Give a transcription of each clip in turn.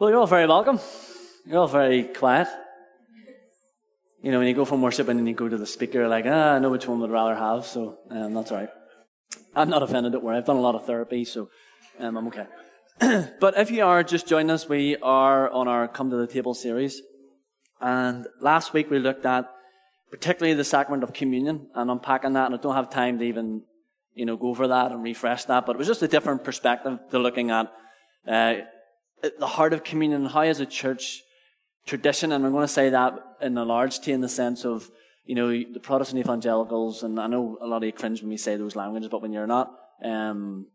Well, you're all very welcome. You're all very quiet. You know, when you go from worship and then you go to the speaker, like, ah, I know which one would rather have, so um, that's all right. I'm not offended, don't worry. I've done a lot of therapy, so um, I'm okay. but if you are just joining us, we are on our Come to the Table series. And last week we looked at particularly the sacrament of communion and unpacking that, and I don't have time to even, you know, go over that and refresh that, but it was just a different perspective to looking at uh, the heart of communion how as a church tradition, and I'm going to say that in a large T in the sense of, you know, the Protestant evangelicals, and I know a lot of you cringe when we say those languages, but when you're not, um,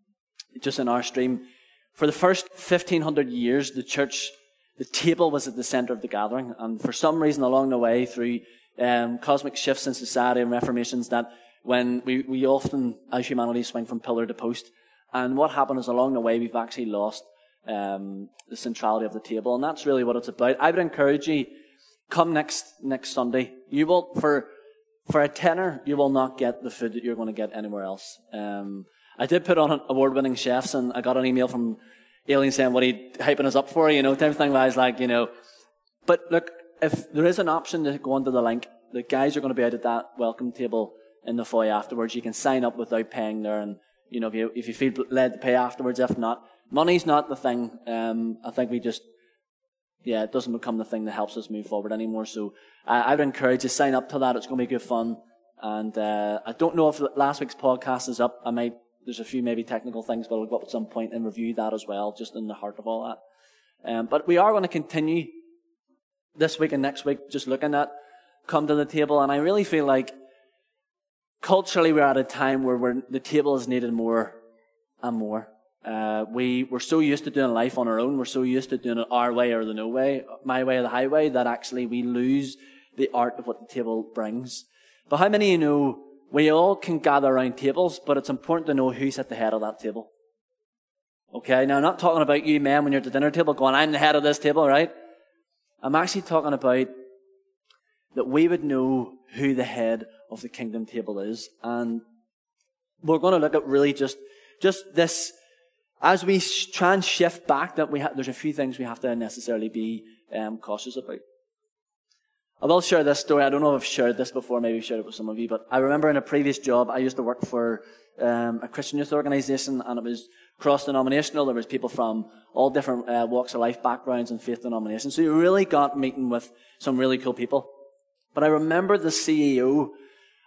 just in our stream, for the first 1500 years, the church, the table was at the center of the gathering, and for some reason along the way, through um, cosmic shifts in society and reformations, that when we, we often, as humanity, swing from pillar to post, and what happened is along the way, we've actually lost um, the centrality of the table, and that's really what it's about. I would encourage you, come next next Sunday. You will for for a tenner, you will not get the food that you're going to get anywhere else. Um, I did put on award-winning chefs, and I got an email from Alien saying what he hyping us up for, you know, type of thing. I was like, you know, but look, if there is an option to go onto the link, the guys are going to be out at that welcome table in the foyer afterwards. You can sign up without paying there, and you know, if you if you feel led to pay afterwards, if not, money's not the thing. Um, I think we just, yeah, it doesn't become the thing that helps us move forward anymore. So I, I would encourage you to sign up to that. It's going to be good fun. And uh, I don't know if last week's podcast is up. I might. There's a few maybe technical things, but I'll go up at some point and review that as well, just in the heart of all that. Um, but we are going to continue this week and next week, just looking at come to the table. And I really feel like culturally we're at a time where the table is needed more and more. Uh, we, we're so used to doing life on our own, we're so used to doing it our way or the no way, my way or the highway, that actually we lose the art of what the table brings. But how many of you know we all can gather around tables, but it's important to know who's at the head of that table? Okay, now I'm not talking about you men when you're at the dinner table going, I'm the head of this table, right? I'm actually talking about that we would know who the head of the kingdom table is. And we're going to look at really just, just this as we try and shift back, that we ha- there's a few things we have to necessarily be um, cautious about. I will share this story. I don't know if I've shared this before. Maybe I've shared it with some of you, but I remember in a previous job, I used to work for um, a Christian youth organization, and it was cross-denominational. There was people from all different uh, walks of life, backgrounds, and faith denominations. So you really got meeting with some really cool people. But I remember the CEO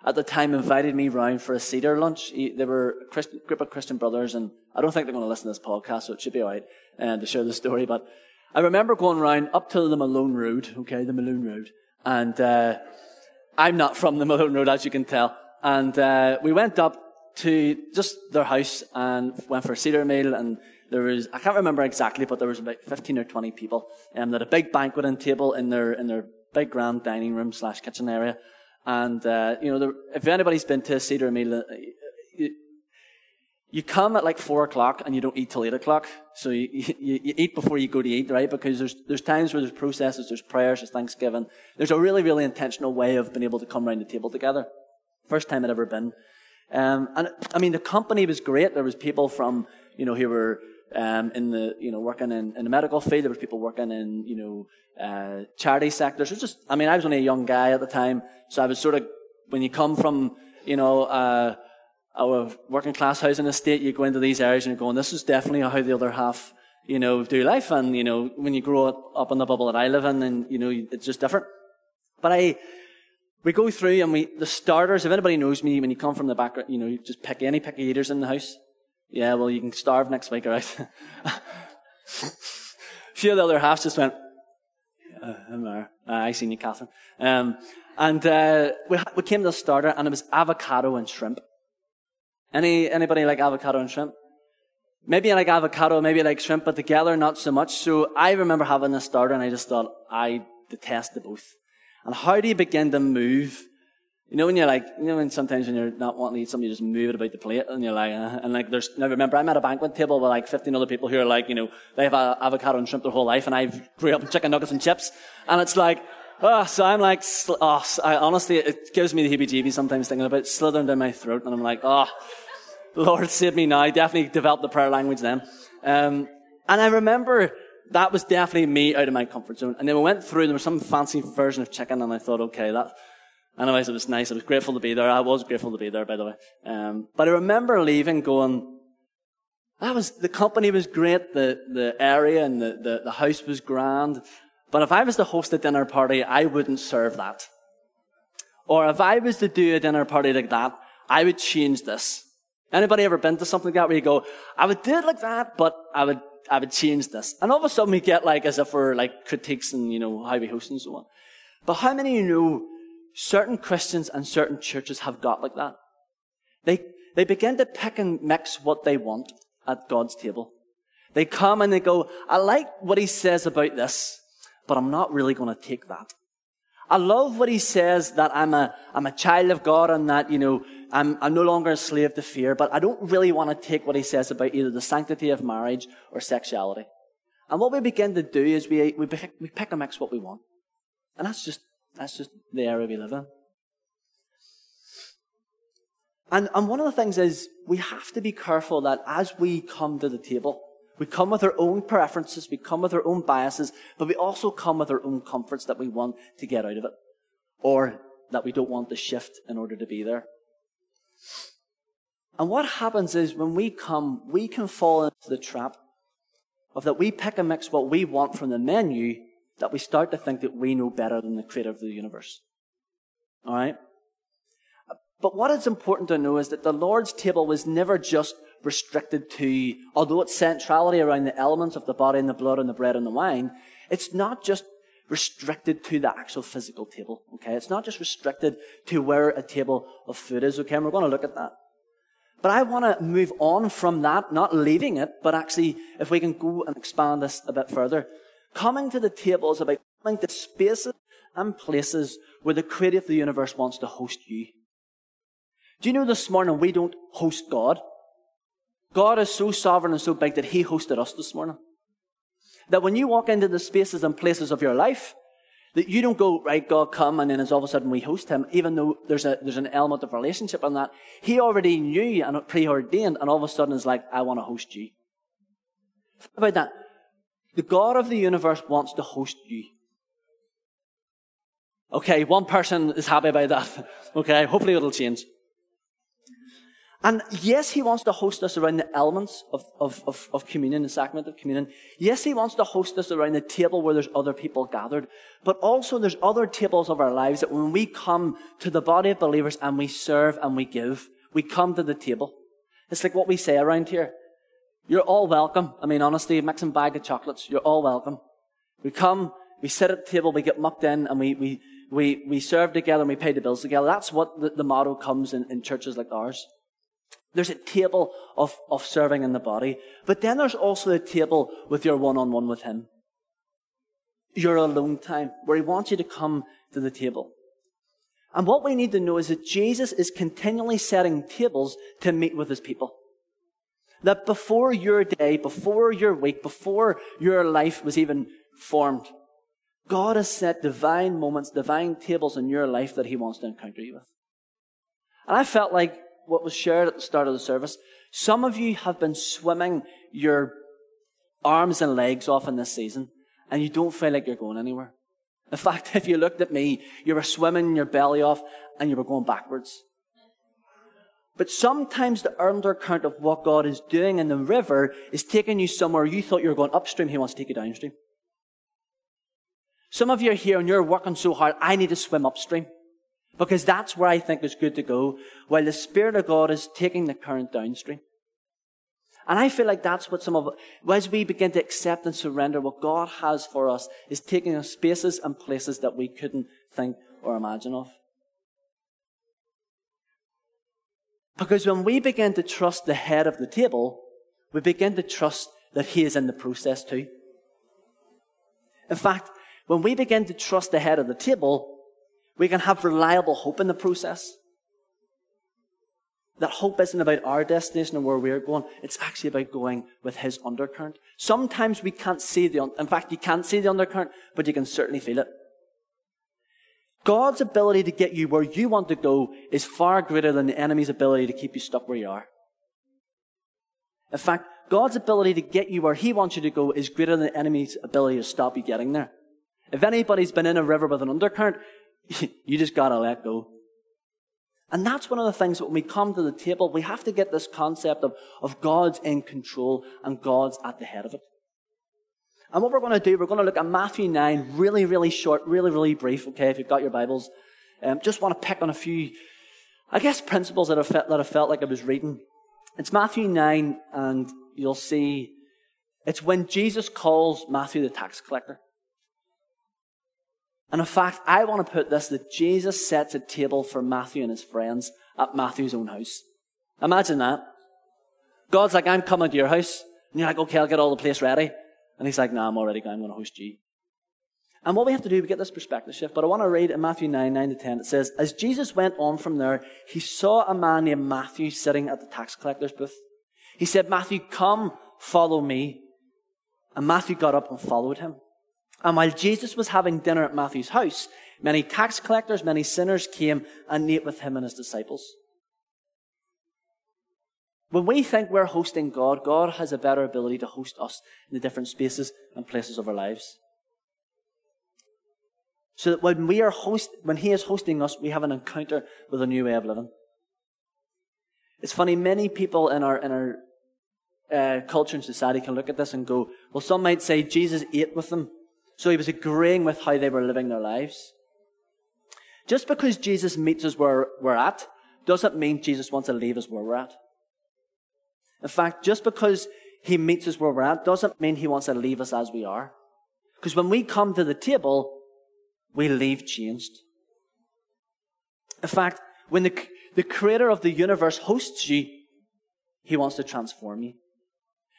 at the time invited me round for a Seder lunch. He, they were a Christian, group of Christian brothers, and I don't think they're going to listen to this podcast, so it should be all right uh, to share the story. But I remember going round up to the Malone Road, okay, the Malone Road, and uh, I'm not from the Malone Road, as you can tell. And uh, we went up to just their house and went for a Seder meal, and there was I can't remember exactly, but there was about 15 or 20 people, and um, they had a big banqueting table in their in their big grand dining room slash kitchen area and, uh, you know, if anybody's been to a Seder meal, uh, you, you come at like four o'clock and you don't eat till eight o'clock. So you, you, you, eat before you go to eat, right? Because there's, there's times where there's processes, there's prayers, there's Thanksgiving. There's a really, really intentional way of being able to come around the table together. First time I'd ever been. Um, and I mean, the company was great. There was people from, you know, who were um, in the you know working in, in the medical field. There was people working in you know uh, charity sectors. It just I mean I was only a young guy at the time, so I was sort of when you come from you know uh, a working class housing estate, you go into these areas and you're going, this is definitely how the other half you know do life. And you know when you grow up, in the bubble that I live in, and you know it's just different. But I we go through and we the starters. If anybody knows me, when you come from the background, you know you just pick any picky eaters in the house. Yeah, well, you can starve next week, right? a few of the other halves just went, uh, I'm there. Uh, I seen you, Catherine. Um, and uh, we, we came to the starter, and it was avocado and shrimp. Any anybody like avocado and shrimp? Maybe like avocado, maybe like shrimp, but together not so much. So I remember having this starter, and I just thought I detest the both. And how do you begin to move you know when you're like, you know when sometimes when you're not wanting to eat something, you just move it about the plate, and you're like, uh, and like there's. Now remember, I'm at a banquet table with like 15 other people who are like, you know, they have avocado and shrimp their whole life, and I've grew up with chicken nuggets and chips, and it's like, oh, so I'm like, oh, I, honestly, it gives me the heebie-jeebies sometimes thinking about it, slithering down my throat, and I'm like, oh, Lord save me now. I definitely developed the prayer language then. Um, and I remember that was definitely me out of my comfort zone. And then we went through, there was some fancy version of chicken, and I thought, okay, that, anyways, it was nice. I was grateful to be there. I was grateful to be there, by the way. Um, but I remember leaving going, that was, the company was great, the, the area and the, the, the house was grand. But if I was to host a dinner party, I wouldn't serve that. Or if I was to do a dinner party like that, I would change this. Anybody ever been to something like that where you go, I would do it like that, but I would, I would change this. And all of a sudden we get like, as if we're like critiques and, you know, how we host and so on. But how many of you know certain Christians and certain churches have got like that? They, they begin to pick and mix what they want at God's table. They come and they go, I like what he says about this, but I'm not really going to take that. I love what he says that I'm a, I'm a child of God and that, you know, I'm, I'm no longer a slave to fear, but I don't really want to take what he says about either the sanctity of marriage or sexuality. And what we begin to do is we, we, pick, we pick and mix what we want. And that's just, that's just the area we live in. And, and one of the things is we have to be careful that as we come to the table, we come with our own preferences, we come with our own biases, but we also come with our own comforts that we want to get out of it, or that we don't want to shift in order to be there. And what happens is when we come, we can fall into the trap of that we pick and mix what we want from the menu, that we start to think that we know better than the creator of the universe. Alright? But what is important to know is that the Lord's table was never just restricted to, although its centrality around the elements of the body and the blood and the bread and the wine, it's not just restricted to the actual physical table. Okay? It's not just restricted to where a table of food is. Okay? And we're going to look at that. But I want to move on from that, not leaving it, but actually, if we can go and expand this a bit further. Coming to the table is about coming to spaces and places where the creator of the universe wants to host you. Do you know this morning we don't host God? God is so sovereign and so big that He hosted us this morning. That when you walk into the spaces and places of your life, that you don't go, right, God, come, and then as all of a sudden we host Him, even though there's, a, there's an element of relationship in that. He already knew and preordained, and all of a sudden is like, I want to host you. Think about that. The God of the universe wants to host you. Okay, one person is happy about that. Okay, hopefully it'll change. And yes, he wants to host us around the elements of, of, of, of, communion, the sacrament of communion. Yes, he wants to host us around the table where there's other people gathered. But also there's other tables of our lives that when we come to the body of believers and we serve and we give, we come to the table. It's like what we say around here. You're all welcome. I mean, honestly, mix and bag of chocolates. You're all welcome. We come, we sit at the table, we get mucked in, and we, we, we, we serve together and we pay the bills together. That's what the, the motto comes in, in churches like ours. There's a table of, of serving in the body, but then there's also a table with your one on one with Him. Your alone time, where He wants you to come to the table. And what we need to know is that Jesus is continually setting tables to meet with His people. That before your day, before your week, before your life was even formed, God has set divine moments, divine tables in your life that He wants to encounter you with. And I felt like what was shared at the start of the service. Some of you have been swimming your arms and legs off in this season, and you don't feel like you're going anywhere. In fact, if you looked at me, you were swimming your belly off and you were going backwards. But sometimes the undercurrent of what God is doing in the river is taking you somewhere you thought you were going upstream, He wants to take you downstream. Some of you are here and you're working so hard, I need to swim upstream. Because that's where I think is good to go, while the Spirit of God is taking the current downstream. And I feel like that's what some of, as we begin to accept and surrender what God has for us, is taking us spaces and places that we couldn't think or imagine of. Because when we begin to trust the head of the table, we begin to trust that he is in the process too. In fact, when we begin to trust the head of the table, we can have reliable hope in the process. That hope isn't about our destination and where we're going. It's actually about going with His undercurrent. Sometimes we can't see the, in fact, you can't see the undercurrent, but you can certainly feel it. God's ability to get you where you want to go is far greater than the enemy's ability to keep you stuck where you are. In fact, God's ability to get you where He wants you to go is greater than the enemy's ability to stop you getting there. If anybody's been in a river with an undercurrent, you just gotta let go. And that's one of the things that when we come to the table, we have to get this concept of, of God's in control and God's at the head of it. And what we're going to do, we're going to look at Matthew 9, really, really short, really, really brief, okay, if you've got your Bibles. Um, just want to pick on a few, I guess, principles that I, felt, that I felt like I was reading. It's Matthew 9, and you'll see it's when Jesus calls Matthew the tax collector. And in fact, I want to put this that Jesus sets a table for Matthew and his friends at Matthew's own house. Imagine that. God's like, I'm coming to your house. And you're like, okay, I'll get all the place ready. And he's like, nah, I'm already going. I'm going to host G. And what we have to do, we get this perspective shift. But I want to read in Matthew 9, 9 to 10. It says, As Jesus went on from there, he saw a man named Matthew sitting at the tax collector's booth. He said, Matthew, come, follow me. And Matthew got up and followed him. And while Jesus was having dinner at Matthew's house, many tax collectors, many sinners came and ate with him and his disciples. When we think we're hosting God, God has a better ability to host us in the different spaces and places of our lives. So that when we are host, when He is hosting us, we have an encounter with a new way of living. It's funny, many people in our, in our uh, culture and society can look at this and go, well, some might say Jesus ate with them. So he was agreeing with how they were living their lives. Just because Jesus meets us where we're at doesn't mean Jesus wants to leave us where we're at. In fact, just because he meets us where we're at doesn't mean he wants to leave us as we are. Because when we come to the table, we leave changed. In fact, when the, the creator of the universe hosts you, he wants to transform you.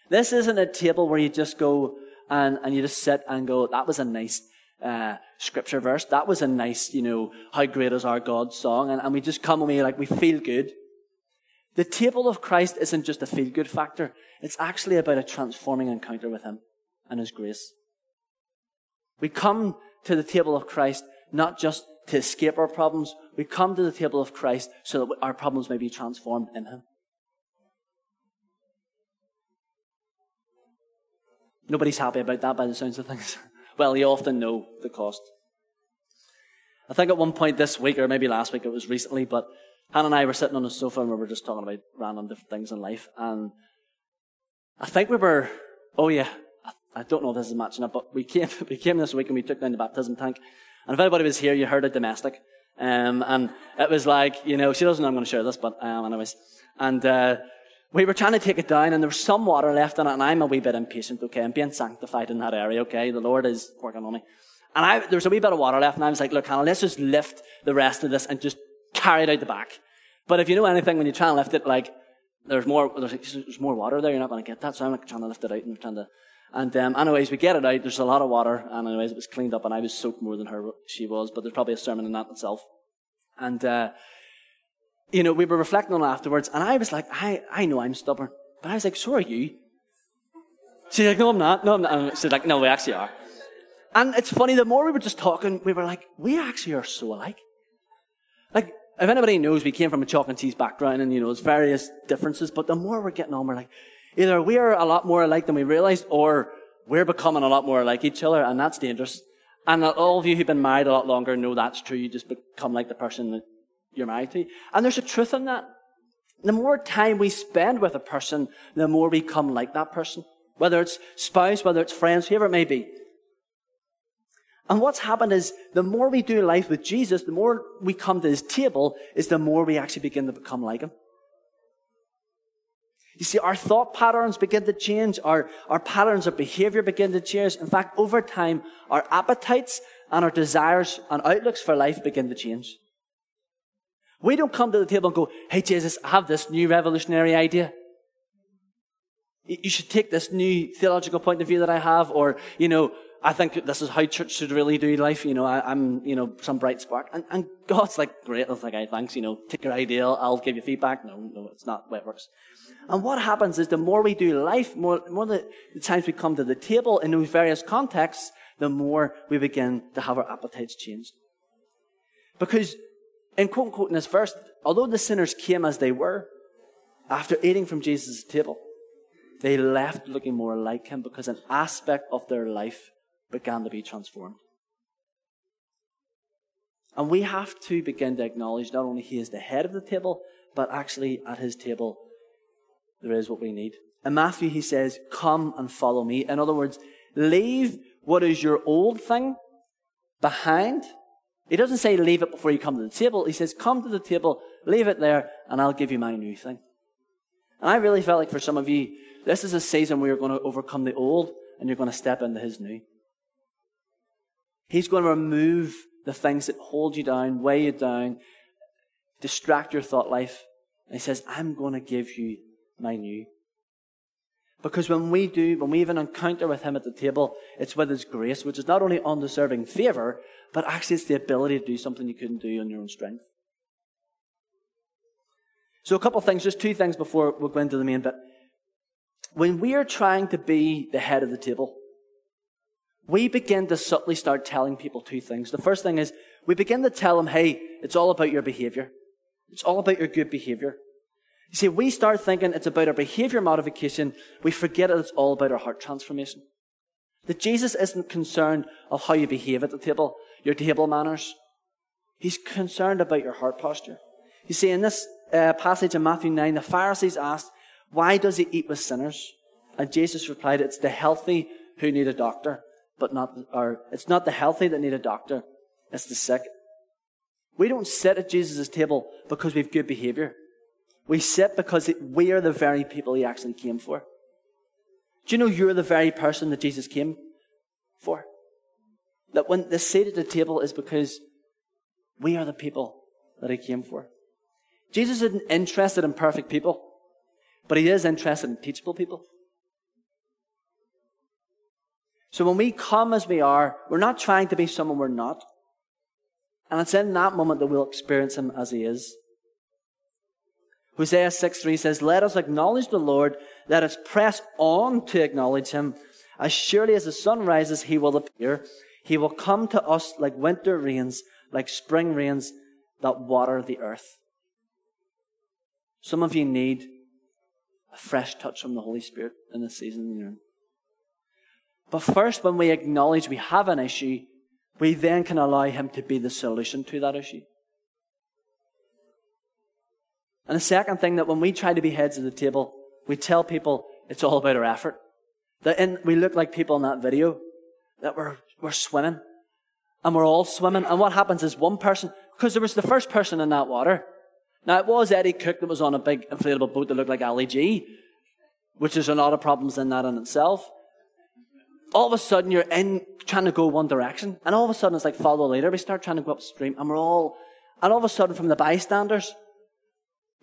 This isn't a table where you just go and, and you just sit and go, that was a nice uh, scripture verse. That was a nice, you know, how great is our God song. And, and we just come and we like, we feel good. The table of Christ isn't just a feel good factor. It's actually about a transforming encounter with Him and His grace. We come to the table of Christ not just to escape our problems. We come to the table of Christ so that our problems may be transformed in Him. Nobody's happy about that by the sounds of things. well, you often know the cost. I think at one point this week, or maybe last week, it was recently, but Hannah and I were sitting on the sofa and we were just talking about random different things in life. And I think we were, oh yeah, I, I don't know if this is matching up, but we came, we came this week and we took down the baptism tank. And if anybody was here, you heard a domestic. Um, and it was like, you know, she doesn't know I'm going to share this, but um, anyways. And uh, we were trying to take it down, and there was some water left in it, and I'm a wee bit impatient, okay? I'm being sanctified in that area, okay? The Lord is working on me. And I, there was a wee bit of water left, and I was like, look, Hannah, let's just lift the rest of this and just carry it out the back. But if you know anything, when you try and lift it, like, there's more, there's, there's more water there, you're not going to get that. So I'm like trying to lift it out and trying to, and um, anyways, we get it out. There's a lot of water, and anyways, it was cleaned up, and I was soaked more than her she was. But there's probably a sermon in that itself. And uh, you know, we were reflecting on it afterwards, and I was like, I I know I'm stubborn, but I was like, so are you. She's like, no, I'm not. No, I'm not. And she's like, no, we actually are. And it's funny, the more we were just talking, we were like, we actually are so alike. Like, if anybody knows, we came from a chalk and cheese background and, you know, there's various differences, but the more we're getting on, we're like, either we are a lot more alike than we realized, or we're becoming a lot more like each other, and that's dangerous. And all of you who've been married a lot longer know that's true. You just become like the person that you're married to. And there's a truth in that. The more time we spend with a person, the more we become like that person. Whether it's spouse, whether it's friends, whoever it may be. And what's happened is the more we do life with Jesus, the more we come to his table, is the more we actually begin to become like him. You see, our thought patterns begin to change, our, our patterns of behavior begin to change. In fact, over time, our appetites and our desires and outlooks for life begin to change. We don't come to the table and go, hey, Jesus, I have this new revolutionary idea. You should take this new theological point of view that I have, or, you know, I think this is how church should really do life. You know, I, am you know, some bright spark. And, and God's like, great. It's like, thanks. You know, take your idea. I'll give you feedback. No, no, it's not the way it works. And what happens is the more we do life, more, more the, the times we come to the table in those various contexts, the more we begin to have our appetites changed. Because in quote unquote in this verse, although the sinners came as they were, after eating from Jesus' table, they left looking more like him because an aspect of their life began to be transformed. And we have to begin to acknowledge not only he is the head of the table, but actually at his table there is what we need. In Matthew, he says, Come and follow me. In other words, leave what is your old thing behind. He doesn't say leave it before you come to the table. He says, Come to the table, leave it there, and I'll give you my new thing. And I really felt like for some of you, this is a season where you're going to overcome the old and you're going to step into his new. He's going to remove the things that hold you down, weigh you down, distract your thought life. And he says, I'm going to give you my new. Because when we do, when we even encounter with him at the table, it's with his grace, which is not only undeserving favor, but actually it's the ability to do something you couldn't do on your own strength. So a couple of things, just two things before we go into the main bit. When we are trying to be the head of the table, we begin to subtly start telling people two things. The first thing is we begin to tell them, hey, it's all about your behavior. It's all about your good behavior. You see, we start thinking it's about our behavior modification. We forget that it's all about our heart transformation. That Jesus isn't concerned of how you behave at the table, your table manners. He's concerned about your heart posture. You see, in this uh, passage in Matthew 9, the Pharisees asked, Why does he eat with sinners? And Jesus replied, It's the healthy who need a doctor, but not, or it's not the healthy that need a doctor, it's the sick. We don't sit at Jesus' table because we have good behavior. We sit because we are the very people he actually came for. Do you know you're the very person that Jesus came for? That when the seat at the table is because we are the people that he came for. Jesus isn't interested in perfect people, but he is interested in teachable people. So when we come as we are, we're not trying to be someone we're not. And it's in that moment that we'll experience him as he is. Hosea 6 3 says, Let us acknowledge the Lord, let us press on to acknowledge him. As surely as the sun rises, he will appear. He will come to us like winter rains, like spring rains that water the earth. Some of you need a fresh touch from the Holy Spirit in this season. But first, when we acknowledge we have an issue, we then can allow Him to be the solution to that issue. And the second thing that when we try to be heads of the table, we tell people it's all about our effort. That in, we look like people in that video, that we're, we're swimming. And we're all swimming. And what happens is one person, because there was the first person in that water. Now it was Eddie Cook that was on a big inflatable boat that looked like Ali G, which is a lot of problems in that in itself all of a sudden you're in trying to go one direction, and all of a sudden it's like follow the leader. We start trying to go upstream, and we're all, and all of a sudden from the bystanders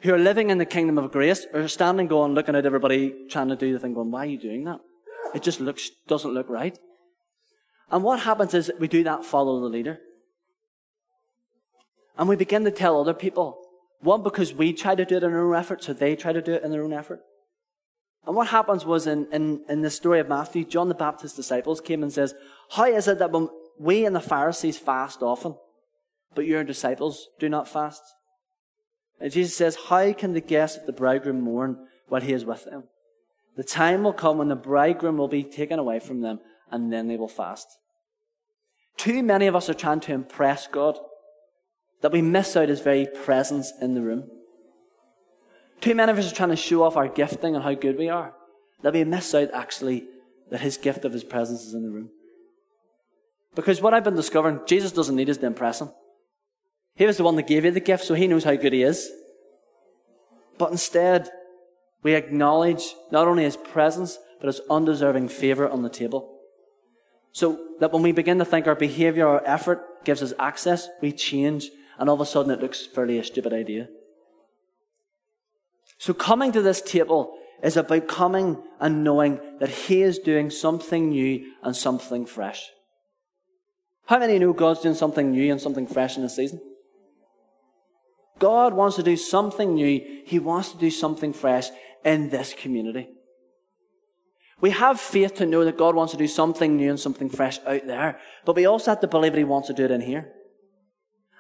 who are living in the kingdom of grace are standing going, looking at everybody trying to do the thing, going, why are you doing that? It just looks, doesn't look right. And what happens is we do that follow the leader. And we begin to tell other people, one, because we try to do it in our own effort, so they try to do it in their own effort. And what happens was in, in, in the story of Matthew, John the Baptist's disciples came and says, How is it that when we and the Pharisees fast often, but your disciples do not fast? And Jesus says, How can the guests of the bridegroom mourn while he is with them? The time will come when the bridegroom will be taken away from them, and then they will fast. Too many of us are trying to impress God that we miss out his very presence in the room. Too many of us are trying to show off our gifting and how good we are. That we miss out actually that his gift of his presence is in the room. Because what I've been discovering, Jesus doesn't need us to impress him. He was the one that gave you the gift, so he knows how good he is. But instead, we acknowledge not only his presence, but his undeserving favor on the table. So that when we begin to think our behavior or effort gives us access, we change, and all of a sudden it looks fairly a stupid idea. So coming to this table is about coming and knowing that He is doing something new and something fresh. How many know God's doing something new and something fresh in this season? God wants to do something new. He wants to do something fresh in this community. We have faith to know that God wants to do something new and something fresh out there, but we also have to believe that He wants to do it in here.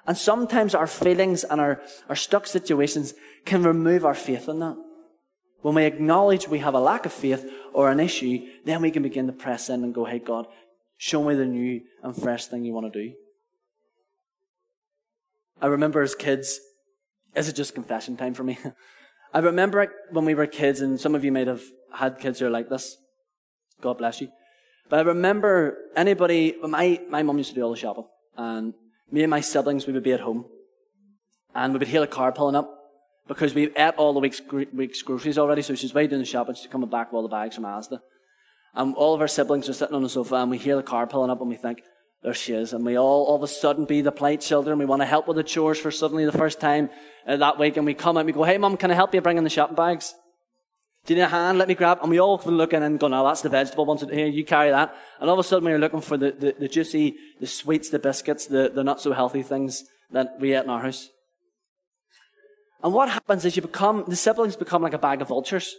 And sometimes our feelings and our, our stuck situations can remove our faith in that. when we acknowledge we have a lack of faith or an issue, then we can begin to press in and go, hey, God, show me the new and fresh thing you want to do. I remember as kids, is it just confession time for me? I remember when we were kids, and some of you might have had kids who are like this. God bless you. But I remember anybody, my, my mum used to do all the shopping, and me and my siblings, we would be at home, and we would hear the car pulling up, because we ate all the week's, week's groceries already, so she's way doing the shopping, she's coming back with all the bags from Asda. And all of our siblings are sitting on the sofa, and we hear the car pulling up, and we think, there she is. And we all, all of a sudden, be the polite children. We want to help with the chores for suddenly the first time uh, that week. And we come out and we go, hey, mum, can I help you bring in the shopping bags? Do you need a hand? Let me grab. And we all been looking and go, no, that's the vegetable ones. Here, you carry that. And all of a sudden, we're looking for the, the, the juicy, the sweets, the biscuits, the, the not so healthy things that we ate in our house. And what happens is you become, the siblings become like a bag of vultures.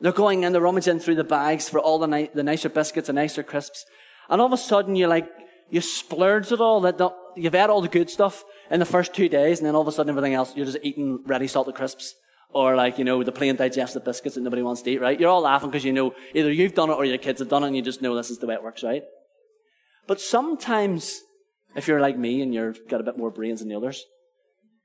They're going in, they're rummaging through the bags for all the, ni- the nicer biscuits and nicer crisps. And all of a sudden, you're like, you splurge it all. That you've had all the good stuff in the first two days, and then all of a sudden everything else, you're just eating ready salted crisps. Or like, you know, the plain digestive biscuits that nobody wants to eat, right? You're all laughing because you know either you've done it or your kids have done it and you just know this is the way it works, right? But sometimes, if you're like me and you've got a bit more brains than the others,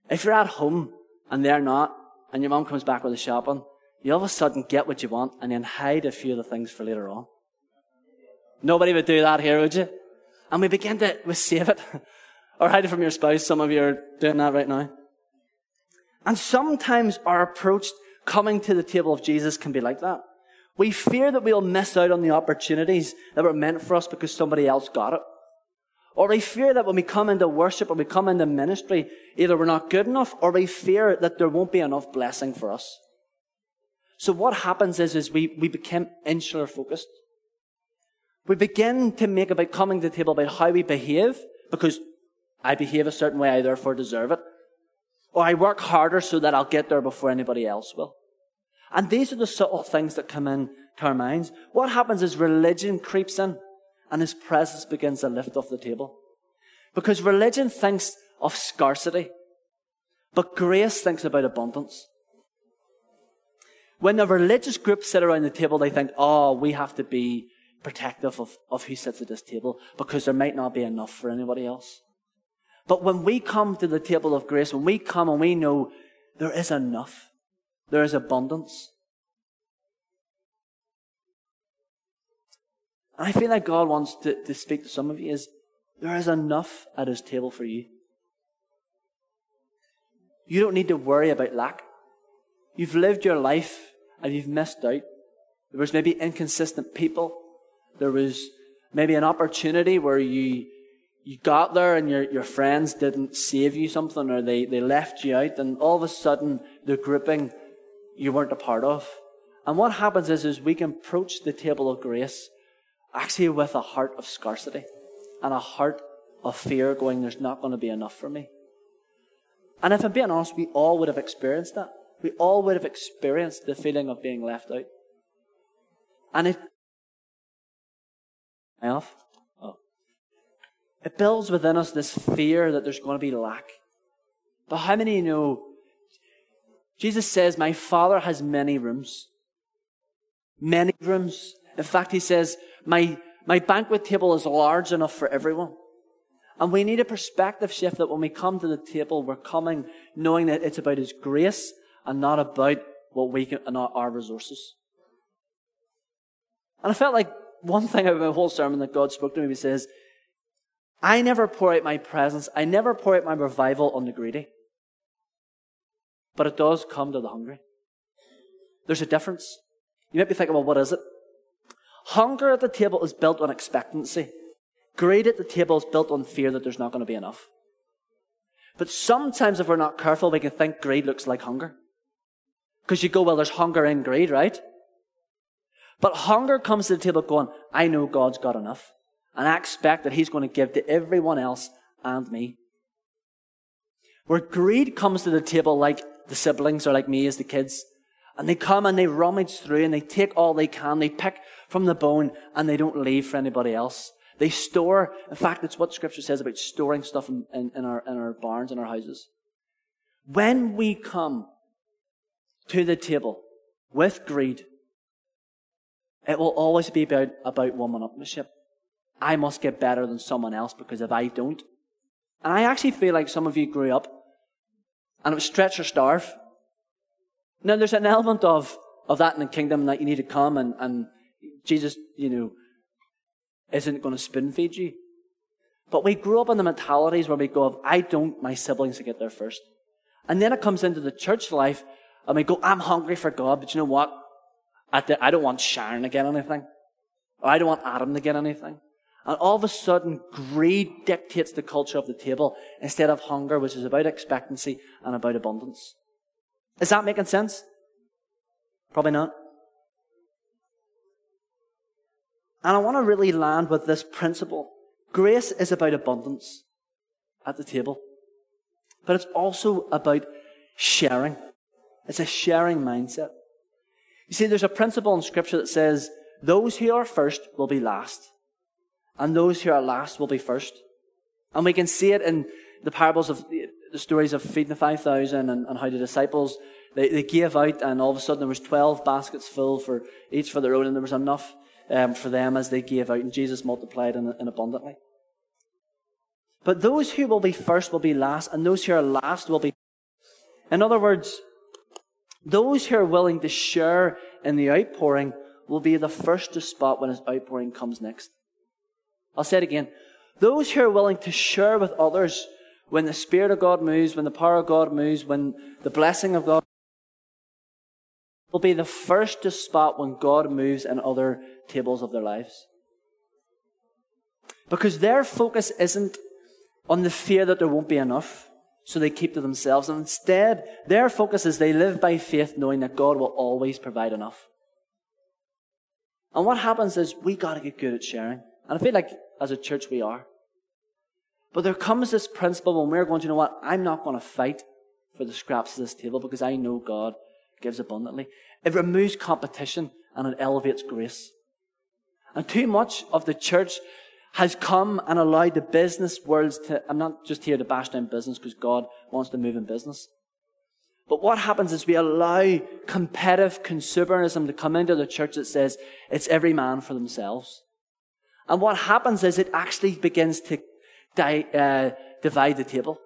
if you're at home and they're not, and your mom comes back with the shopping, you all of a sudden get what you want and then hide a few of the things for later on. Nobody would do that here, would you? And we begin to we save it. or hide it from your spouse. Some of you are doing that right now. And sometimes our approach coming to the table of Jesus can be like that. We fear that we'll miss out on the opportunities that were meant for us because somebody else got it. Or we fear that when we come into worship or we come into ministry, either we're not good enough or we fear that there won't be enough blessing for us. So what happens is, is we, we become insular focused. We begin to make about coming to the table about how we behave because I behave a certain way, I therefore deserve it. Or I work harder so that I'll get there before anybody else will. And these are the subtle things that come in to our minds. What happens is religion creeps in and his presence begins to lift off the table. Because religion thinks of scarcity, but grace thinks about abundance. When a religious group sit around the table, they think, oh, we have to be protective of, of who sits at this table because there might not be enough for anybody else. But when we come to the table of grace, when we come and we know there is enough, there is abundance. And I feel like God wants to, to speak to some of you is there is enough at his table for you. You don't need to worry about lack. You've lived your life and you've missed out. There was maybe inconsistent people. There was maybe an opportunity where you you got there and your, your friends didn't save you something or they, they left you out and all of a sudden the grouping you weren't a part of. And what happens is, is we can approach the table of grace actually with a heart of scarcity and a heart of fear going, there's not going to be enough for me. And if I'm being honest, we all would have experienced that. We all would have experienced the feeling of being left out. And it off? It builds within us this fear that there's going to be lack. But how many know? Jesus says, My Father has many rooms. Many rooms. In fact, he says, My, my banquet table is large enough for everyone. And we need a perspective shift that when we come to the table, we're coming knowing that it's about His grace and not about what we can, not our resources. And I felt like one thing about my whole sermon that God spoke to me, he says, I never pour out my presence, I never pour out my revival on the greedy. But it does come to the hungry. There's a difference. You might be thinking, well, what is it? Hunger at the table is built on expectancy. Greed at the table is built on fear that there's not going to be enough. But sometimes, if we're not careful, we can think greed looks like hunger. Because you go, well, there's hunger in greed, right? But hunger comes to the table going, I know God's got enough. And I expect that He's going to give to everyone else and me. Where greed comes to the table like the siblings or like me as the kids. And they come and they rummage through and they take all they can. They pick from the bone and they don't leave for anybody else. They store, in fact, it's what scripture says about storing stuff in, in, in our, in our barns and our houses. When we come to the table, with greed, it will always be about, about one-upmanship. I must get better than someone else because if I don't, and I actually feel like some of you grew up and it was stretch or starve. Now there's an element of, of that in the kingdom that you need to come and, and Jesus, you know, isn't going to spoon feed you. But we grew up in the mentalities where we go, I don't, my siblings will get there first. And then it comes into the church life and we go, I'm hungry for God, but you know what? I don't want Sharon to get anything. Or I don't want Adam to get anything. And all of a sudden, greed dictates the culture of the table instead of hunger, which is about expectancy and about abundance. Is that making sense? Probably not. And I want to really land with this principle. Grace is about abundance at the table, but it's also about sharing. It's a sharing mindset. You see, there's a principle in Scripture that says, those who are first will be last, and those who are last will be first. And we can see it in the parables of the stories of feeding the 5,000 and, and how the disciples, they, they gave out, and all of a sudden there was 12 baskets full for each for their own, and there was enough um, for them as they gave out, and Jesus multiplied in, in abundantly. But those who will be first will be last, and those who are last will be. In other words, those who are willing to share in the outpouring will be the first to spot when his outpouring comes next. I'll say it again. Those who are willing to share with others when the Spirit of God moves, when the power of God moves, when the blessing of God will be the first to spot when God moves in other tables of their lives. Because their focus isn't on the fear that there won't be enough so they keep to themselves. And instead, their focus is they live by faith, knowing that God will always provide enough. And what happens is we got to get good at sharing. And I feel like as a church we are. But there comes this principle when we're going to you know what? I'm not going to fight for the scraps of this table because I know God gives abundantly. It removes competition and it elevates grace. And too much of the church has come and allowed the business worlds to, I'm not just here to bash down business because God wants to move in business. But what happens is we allow competitive consumerism to come into the church that says it's every man for themselves. And what happens is it actually begins to di- uh, divide the table.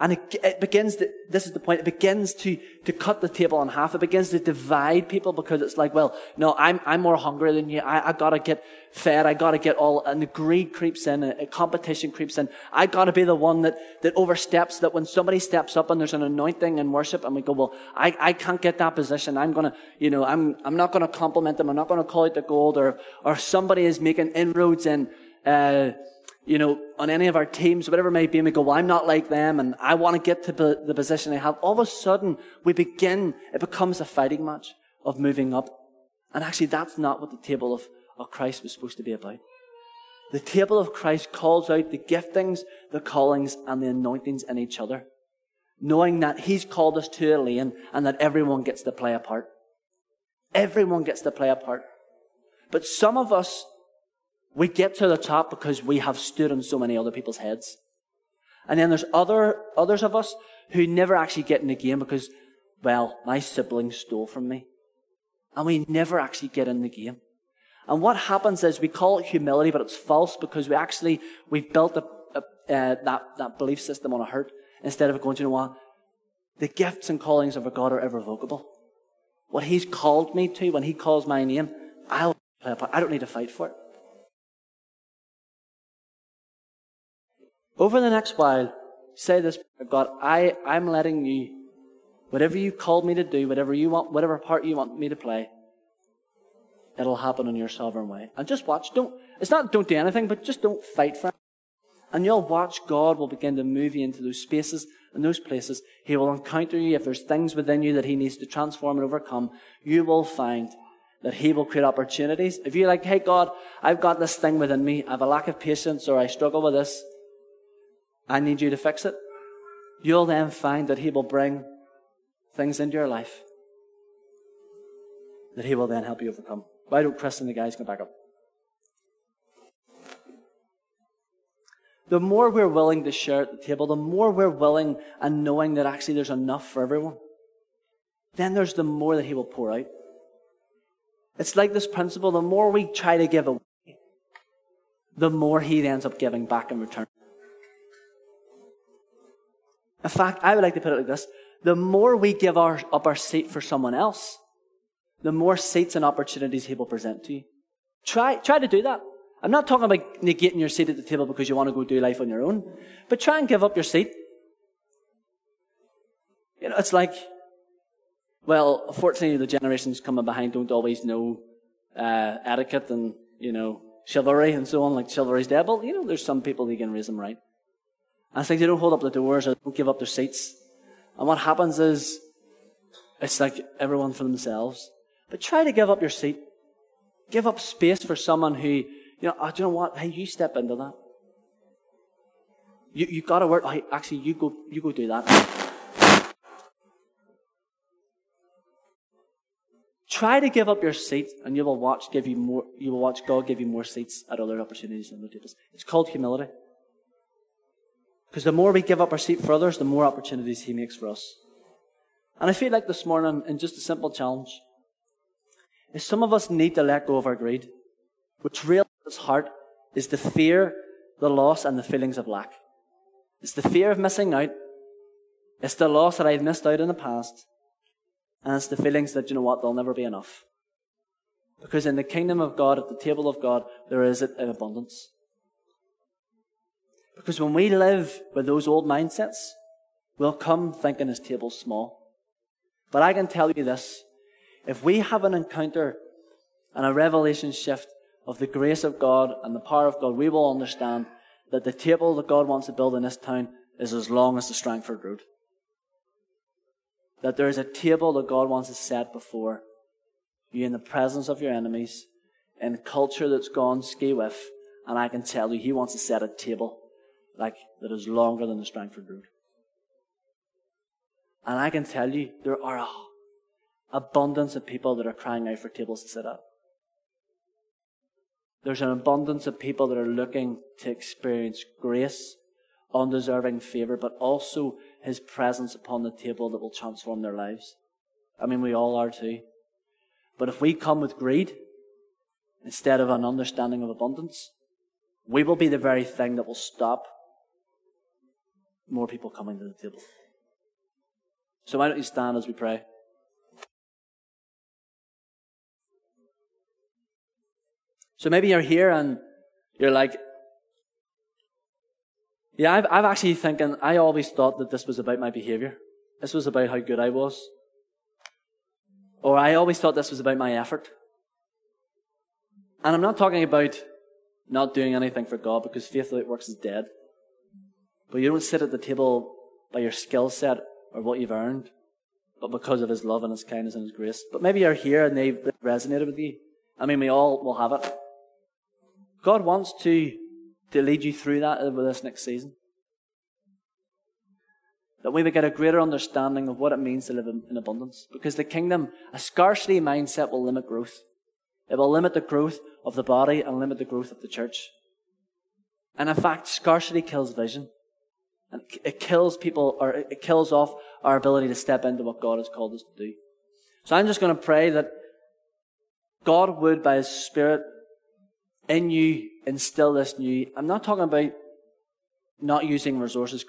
And it, it, begins to, this is the point, it begins to, to cut the table in half. It begins to divide people because it's like, well, no, I'm, I'm more hungry than you. I, I gotta get fed. I gotta get all, and the greed creeps in, a, a competition creeps in. I gotta be the one that, that oversteps, that when somebody steps up and there's an anointing and worship and we go, well, I, I can't get that position. I'm gonna, you know, I'm, I'm not gonna compliment them. I'm not gonna call it the gold or, or somebody is making inroads in, uh, you know, on any of our teams, whatever it may be, and we go, well, I'm not like them, and I want to get to the position I have. All of a sudden, we begin, it becomes a fighting match of moving up. And actually, that's not what the table of, of Christ was supposed to be about. The table of Christ calls out the giftings, the callings, and the anointings in each other, knowing that He's called us to a lane and that everyone gets to play a part. Everyone gets to play a part. But some of us we get to the top because we have stood on so many other people's heads. And then there's other, others of us who never actually get in the game because, well, my siblings stole from me. And we never actually get in the game. And what happens is we call it humility, but it's false because we actually, we've built a, a, uh, that, that belief system on a hurt instead of going, you know what? The gifts and callings of a God are irrevocable. What He's called me to, when He calls my name, I'll play a part. I don't need to fight for it. Over the next while, say this, God, I, I'm letting you, whatever you called me to do, whatever you want, whatever part you want me to play, it'll happen in your sovereign way. And just watch. Don't, it's not don't do anything, but just don't fight for it. And you'll watch God will begin to move you into those spaces and those places. He will encounter you. If there's things within you that He needs to transform and overcome, you will find that He will create opportunities. If you're like, hey, God, I've got this thing within me. I have a lack of patience or I struggle with this. I need you to fix it. You'll then find that He will bring things into your life that He will then help you overcome. Why don't Chris and the guys come back up? The more we're willing to share at the table, the more we're willing and knowing that actually there's enough for everyone, then there's the more that He will pour out. It's like this principle the more we try to give away, the more he ends up giving back in return. In fact, I would like to put it like this the more we give our, up our seat for someone else, the more seats and opportunities he will present to you. Try, try to do that. I'm not talking about negating your seat at the table because you want to go do life on your own, but try and give up your seat. You know, it's like, well, fortunately, the generations coming behind don't always know uh, etiquette and, you know, chivalry and so on, like chivalry's dead. But, you know, there's some people who can raise them right. And it's like they don't hold up the doors or don't give up their seats. And what happens is, it's like everyone for themselves. But try to give up your seat. Give up space for someone who, you know, oh, do you know what? Hey, you step into that. You, you gotta work. Hey, actually, you go, you go do that. Try to give up your seat, and you will watch give you more. You will watch God give you more seats at other opportunities other tables. It's called humility. Because the more we give up our seat for others, the more opportunities He makes for us. And I feel like this morning, in just a simple challenge, is some of us need to let go of our greed, which really at its heart is the fear, the loss, and the feelings of lack. It's the fear of missing out. It's the loss that I've missed out in the past. And it's the feelings that, you know what, there'll never be enough. Because in the kingdom of God, at the table of God, there is in abundance. Because when we live with those old mindsets, we'll come thinking his table's small. But I can tell you this if we have an encounter and a revelation shift of the grace of God and the power of God, we will understand that the table that God wants to build in this town is as long as the Strangford Road. That there is a table that God wants to set before you in the presence of your enemies, in a culture that's gone ski with, and I can tell you, He wants to set a table like that is longer than the Strangford Road. And I can tell you, there are a abundance of people that are crying out for tables to sit at. There's an abundance of people that are looking to experience grace, undeserving favor, but also His presence upon the table that will transform their lives. I mean, we all are too. But if we come with greed instead of an understanding of abundance, we will be the very thing that will stop more people coming to the table. So why don't you stand as we pray? So maybe you're here and you're like, yeah, I've, I've actually thinking, I always thought that this was about my behavior. This was about how good I was. Or I always thought this was about my effort. And I'm not talking about not doing anything for God because faith without works is dead. But you don't sit at the table by your skill set or what you've earned, but because of His love and His kindness and His grace. But maybe you're here and they've resonated with you. I mean, we all will have it. God wants to, to lead you through that over this next season. That we would get a greater understanding of what it means to live in, in abundance. Because the kingdom, a scarcity mindset will limit growth. It will limit the growth of the body and limit the growth of the church. And in fact, scarcity kills vision. It kills people, or it kills off our ability to step into what God has called us to do. So I'm just going to pray that God would, by His Spirit, in you instill this new. I'm not talking about not using resources